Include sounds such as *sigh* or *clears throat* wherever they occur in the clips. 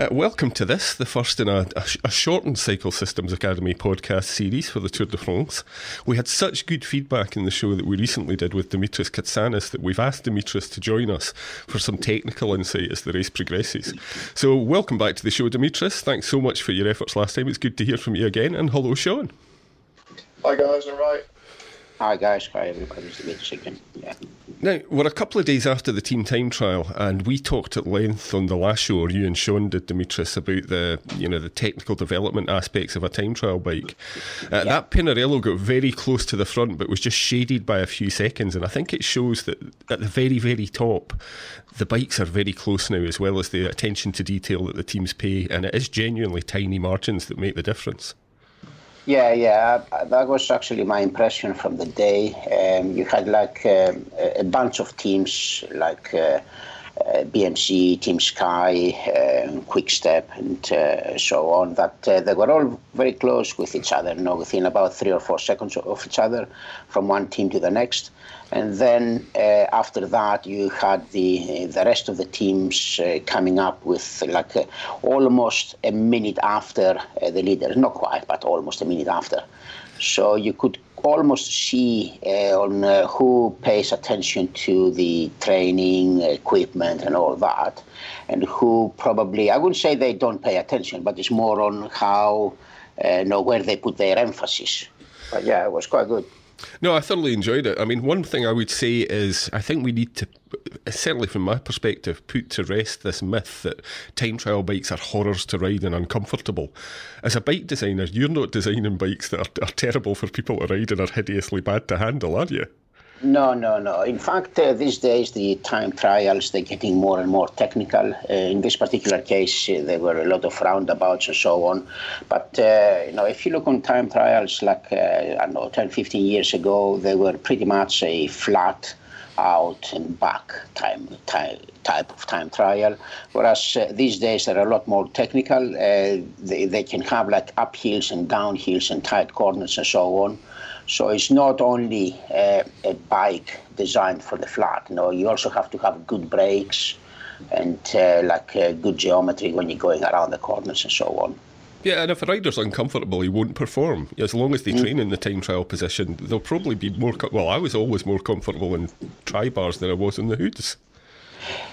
Uh, welcome to this, the first in a, a, a, shortened Cycle Systems Academy podcast series for the Tour de France. We had such good feedback in the show that we recently did with Dimitris Katsanis that we've asked Dimitris to join us for some technical insight as the race progresses. So, welcome back to the show, Dimitris. Thanks so much for your efforts last time. It's good to hear from you again. And hello, Sean. Hi, guys. All right. Hi guys, hi everybody, it's again. Yeah. Now, we're a couple of days after the team time trial, and we talked at length on the last show, or you and Sean did, Dimitris, about the you know the technical development aspects of a time trial bike. Uh, yeah. That Pinarello got very close to the front, but was just shaded by a few seconds, and I think it shows that at the very, very top, the bikes are very close now, as well as the attention to detail that the teams pay, and it is genuinely tiny margins that make the difference. Yeah, yeah, that was actually my impression from the day. Um, you had like um, a bunch of teams, like uh, uh, BMC, Team Sky, uh, Quickstep, and uh, so on. That uh, they were all very close with each other, you know, within about three or four seconds of each other, from one team to the next. And then uh, after that, you had the the rest of the teams uh, coming up with like uh, almost a minute after uh, the leaders, not quite, but almost a minute after. So you could almost see uh, on uh, who pays attention to the training, equipment, and all that, and who probably I wouldn't say they don't pay attention, but it's more on how know where they put their emphasis. But yeah, it was quite good. No, I thoroughly enjoyed it. I mean, one thing I would say is I think we need to, certainly from my perspective, put to rest this myth that time trial bikes are horrors to ride and uncomfortable. As a bike designer, you're not designing bikes that are, are terrible for people to ride and are hideously bad to handle, are you? No, no, no. In fact, uh, these days the time trials they're getting more and more technical. Uh, in this particular case, uh, there were a lot of roundabouts and so on. But uh, you know, if you look on time trials, like uh, I don't know, 10, 15 years ago, they were pretty much a flat out and back time, time type of time trial. Whereas uh, these days they're a lot more technical. Uh, they, they can have like uphills and downhills and tight corners and so on. So it's not only uh, a bike designed for the flat. Know, you also have to have good brakes and uh, like uh, good geometry when you're going around the corners and so on. Yeah, and if a rider's uncomfortable, he won't perform. As long as they mm. train in the time trial position, they'll probably be more. Well, I was always more comfortable in tri bars than I was in the hoods.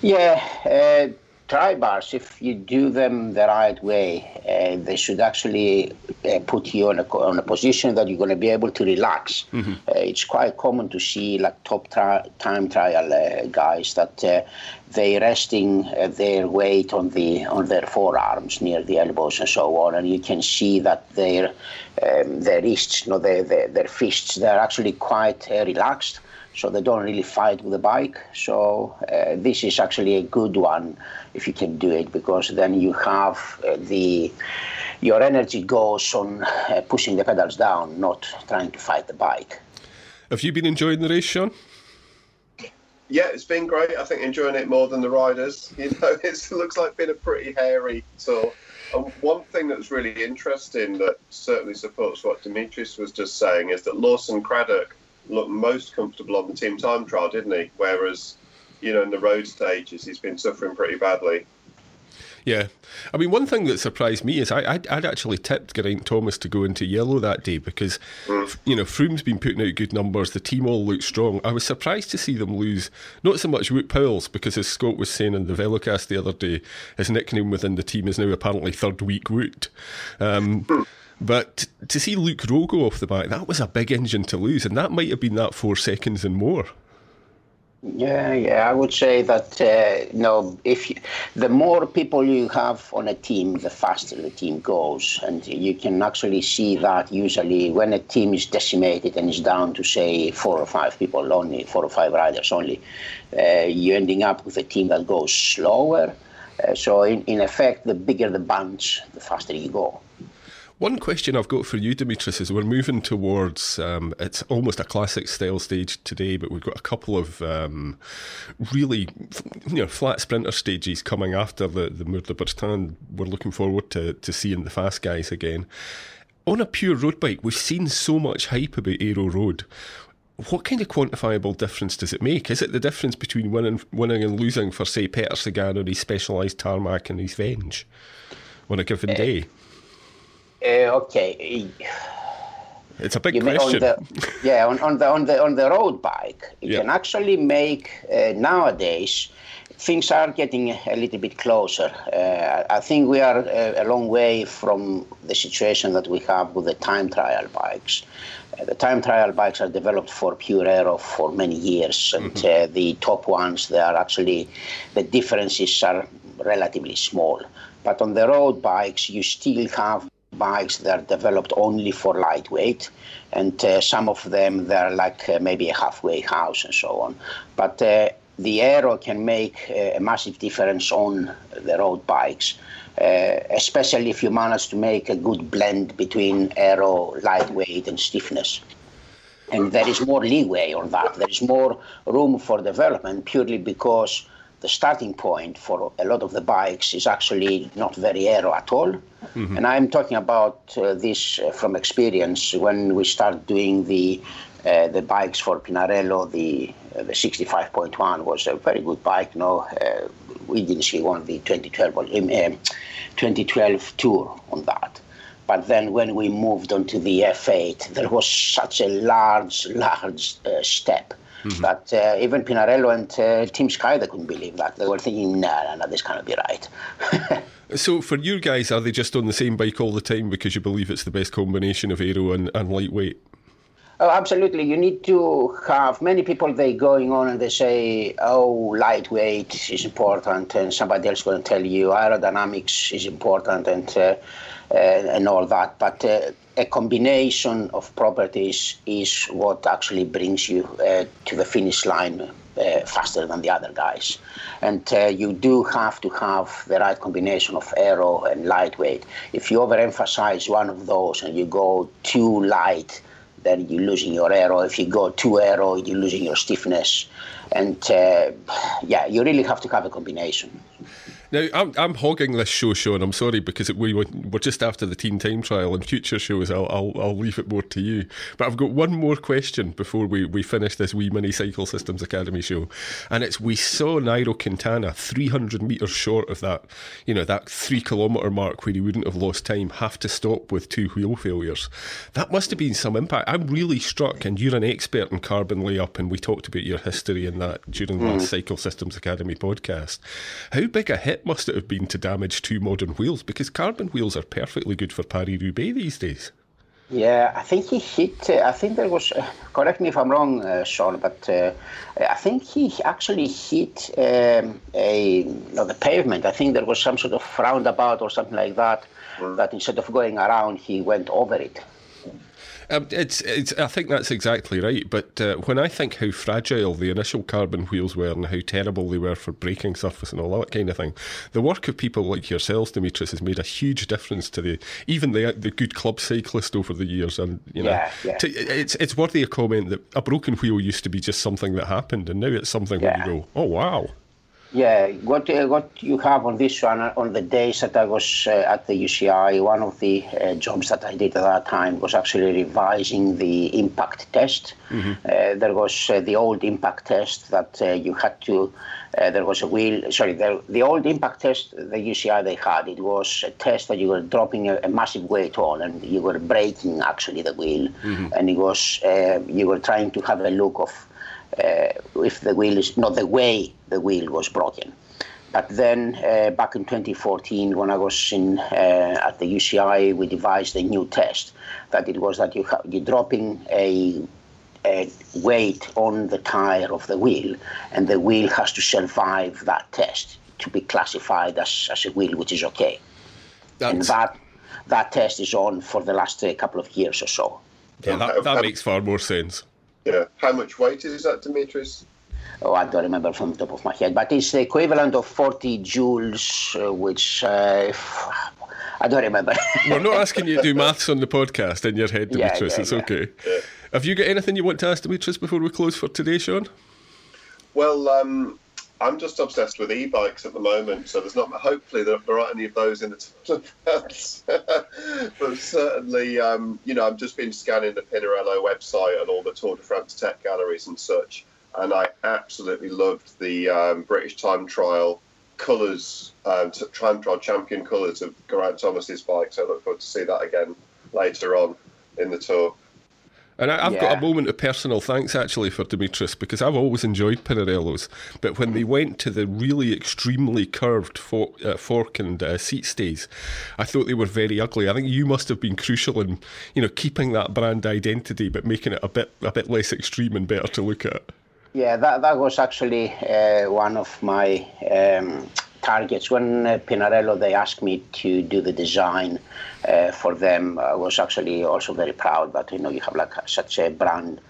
Yeah, uh, tri bars, if you do them the right way, uh, they should actually uh, put you on a, on a position that you're going to be able to relax. Mm-hmm. Uh, it's quite common to see like top tri- time trial uh, guys that uh, they resting uh, their weight on the on their forearms near the elbows and so on, and you can see that their um, their wrists, you know, their, their, their fists, they're actually quite relaxed so they don't really fight with the bike. So uh, this is actually a good one if you can do it because then you have uh, the your energy goes on uh, pushing the pedals down, not trying to fight the bike. Have you been enjoying the race, Sean? Yeah, it's been great. I think enjoying it more than the riders. *laughs* You know, it looks like been a pretty hairy tour. And one thing that's really interesting that certainly supports what Dimitris was just saying is that Lawson Craddock looked most comfortable on the team time trial, didn't he? Whereas, you know, in the road stages, he's been suffering pretty badly. Yeah, I mean, one thing that surprised me is I, I'd, I'd actually tipped Geraint Thomas to go into yellow that day because, mm. you know, Froome's been putting out good numbers. The team all looked strong. I was surprised to see them lose not so much Wout Poels because, as Scott was saying in the Velocast the other day, his nickname within the team is now apparently Third Week Woot. Um, mm. But to see Luke Rowe go off the back, that was a big engine to lose, and that might have been that four seconds and more. Yeah, yeah, I would say that uh, you know, if you, the more people you have on a team, the faster the team goes, and you can actually see that usually when a team is decimated and is down to say four or five people only, four or five riders only, uh, you're ending up with a team that goes slower. Uh, so in, in effect, the bigger the bunch, the faster you go. One question I've got for you, Dimitris, is we're moving towards um, it's almost a classic style stage today, but we've got a couple of um, really you know flat sprinter stages coming after the the Mur de. We're looking forward to to seeing the fast guys again. On a pure road bike, we've seen so much hype about Aero Road what kind of quantifiable difference does it make? Is it the difference between winning, winning and losing for, say, Peter Sagan or his Specialized Tarmac and his Venge on a given day? Uh, okay. It's a big you question. On the, *laughs* yeah, on, on, the on the on the road bike, you yeah. can actually make uh, nowadays. Things are getting a little bit closer. Uh, I think we are a, uh, a long way from the situation that we have with the time trial bikes. Uh, the time trial bikes are developed for pure aero for many years, and mm-hmm. uh, the top ones, they are actually the differences are relatively small. But on the road bikes, you still have bikes that are developed only for lightweight, and uh, some of them they're like uh, maybe a halfway house and so on. But uh, the aero can make uh, a massive difference on the road bikes, uh, especially if you manage to make a good blend between aero, lightweight, and stiffness. And there is more leeway on that. There is more room for development purely because the starting point for a lot of the bikes is actually not very aero at all. Mm-hmm. And I'm talking about uh, this uh, from experience when we start doing the uh, the bikes for Pinarello. The uh, the 65.1 was a very good bike. No, uh, we didn't see one the 2012 um, 2012 tour on that. But then when we moved on to the F8, there was such a large, large uh, step Mm-hmm. But uh, even Pinarello and uh, Team Sky, they couldn't believe that. They were thinking, nah, nah, nah this can't be right. *laughs* so for you guys, are they just on the same bike all the time because you believe it's the best combination of aero and, and lightweight? Oh, absolutely. You need to have many people they going on and they say, "Oh, lightweight is important," and somebody else going to tell you aerodynamics is important and uh, and all that. But uh, a combination of properties is what actually brings you uh, to the finish line uh, faster than the other guys. And uh, you do have to have the right combination of aero and lightweight. If you overemphasize one of those and you go too light, then you're losing your aero. If you go too aero, you're losing your stiffness. And uh, yeah, you really have to have a combination. Now, I'm, I'm hogging this show, Sean. I'm sorry because it, we were, we're just after the teen time trial. In future shows, I'll, I'll, I'll leave it more to you. But I've got one more question before we, we finish this wee mini Cycle Systems Academy show, and it's we saw Nairo Quintana 300 metres short of that, you know, that three kilometre mark where he wouldn't have lost time, have to stop with two wheel failures. That must have been some impact. I'm really struck, and you're an expert in carbon layup, and we talked about your history in that during mm. last Cycle Systems Academy podcast. How big a hit must it have been to damage two modern wheels? Because carbon wheels are perfectly good for Paris Roubaix these days. Yeah, I think he hit. Uh, I think there was. Uh, correct me if I'm wrong, uh, Sean, but uh, I think he actually hit um, a you the pavement. I think there was some sort of roundabout or something like that. Mm. That instead of going around, he went over it. Um, it's, it's, I think that's exactly right. But uh, when I think how fragile the initial carbon wheels were and how terrible they were for braking surface and all that kind of thing, the work of people like yourselves, Dimitris, has made a huge difference to the even the the good club cyclist over the years. And you know, yeah, yeah. To, it's it's worthy of comment that a broken wheel used to be just something that happened, and now it's something yeah. where you go, oh wow. Yeah, what uh, what you have on this one uh, on the days that I was uh, at the UCI, one of the uh, jobs that I did at that time was actually revising the impact test. Mm-hmm. Uh, there was uh, the old impact test that you had to. there was a wheel. Sorry, the, the old impact test the UCI they had. It was a test that you were dropping a, a massive weight on, and you were braking actually the wheel, mm-hmm. and it was you were trying to have a look of if the wheel is not the way the wheel was broken. But then uh, back in 2014, when I was in uh, at the UCI, we devised a new test. That it was that you ha- you're dropping a, a, weight on the tire of the wheel, and the wheel has to survive that test to be classified as, as a wheel which is okay. That's... And that that test is on for the last uh, couple of years or so. Yeah, that, that makes far more sense. Yeah. How much weight is that, Dimitris? Oh, I don't remember from the top of my head, but it's the equivalent of 40 joules, uh, which uh, I don't remember. We're not *laughs* asking you to do maths on the podcast in your head, Dimitris. Yeah, yeah, it's yeah. okay. Have you got anything you want to ask Dimitris before we close for today, Sean? Well, um, I'm just obsessed with e-bikes at the moment, so there's not. Hopefully, there, aren't any of those in the Tour de France. but certainly, um, you know, I've just been scanning the Pinarello website and all the Tour de France tech galleries and such, and I absolutely loved the um, British time trial colours, um, time trial champion colours of Geraint Thomas's bike. So I look forward to see that again later on in the tour. And I, have yeah. got a moment of personal thanks actually for Dimitris because I've always enjoyed Pinarellos, but when they went to the really extremely curved fork, uh, fork and uh, seat stays, I thought they were very ugly. I think you must have been crucial in you know keeping that brand identity, but making it a bit a bit less extreme and better to look at. Yeah, that that was actually uh, one of my. Um, targets. When uh, Pinarello they asked me to do the design uh, for them, I was actually also very proud. But you know, you have like such a brand.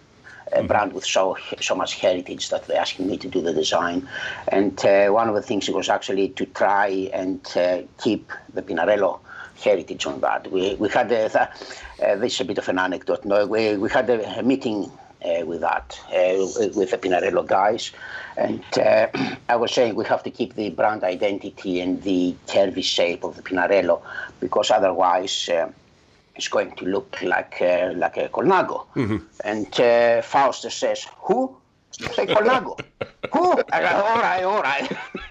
A mm-hmm. brand with so so much heritage that they asked me to do the design, and uh, one of the things was actually to try and uh, keep the Pinarello heritage on that. We we had a, *laughs* uh, this is a bit of an anecdote. No, we we had a, a meeting uh, with that, uh, with the Pinarello guys. And uh, *clears throat* I was saying we have to keep the brand identity and the curvy shape of the Pinarello because otherwise it's going to look like uh, like a Colnago. Mm-hmm. And uh, Fausto says, "Who? Say Colnago." *laughs* Go, all right, all right. *laughs*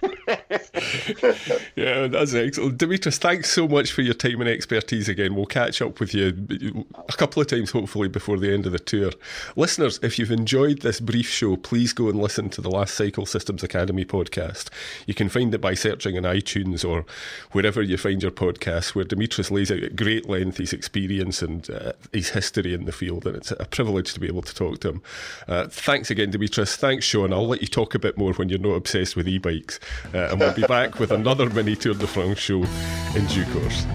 yeah, that's excellent. Dimitris, thanks so much for your time and expertise again. We'll catch up with you a couple of times, hopefully, before the end of the tour. Listeners, if you've enjoyed this brief show, please go and listen to the last Cycle Systems Academy podcast. You can find it by searching in iTunes or wherever you find your podcasts, where Dimitris lays out at great length his experience and uh, his history in the field. And it's a privilege to be able to talk to him. Uh, thanks again, Dimitris. Thanks, Sean. I'll let you talk a bit more when you're not obsessed with e bikes. Uh, and we'll be back with another *laughs* mini Tour de France show in due course.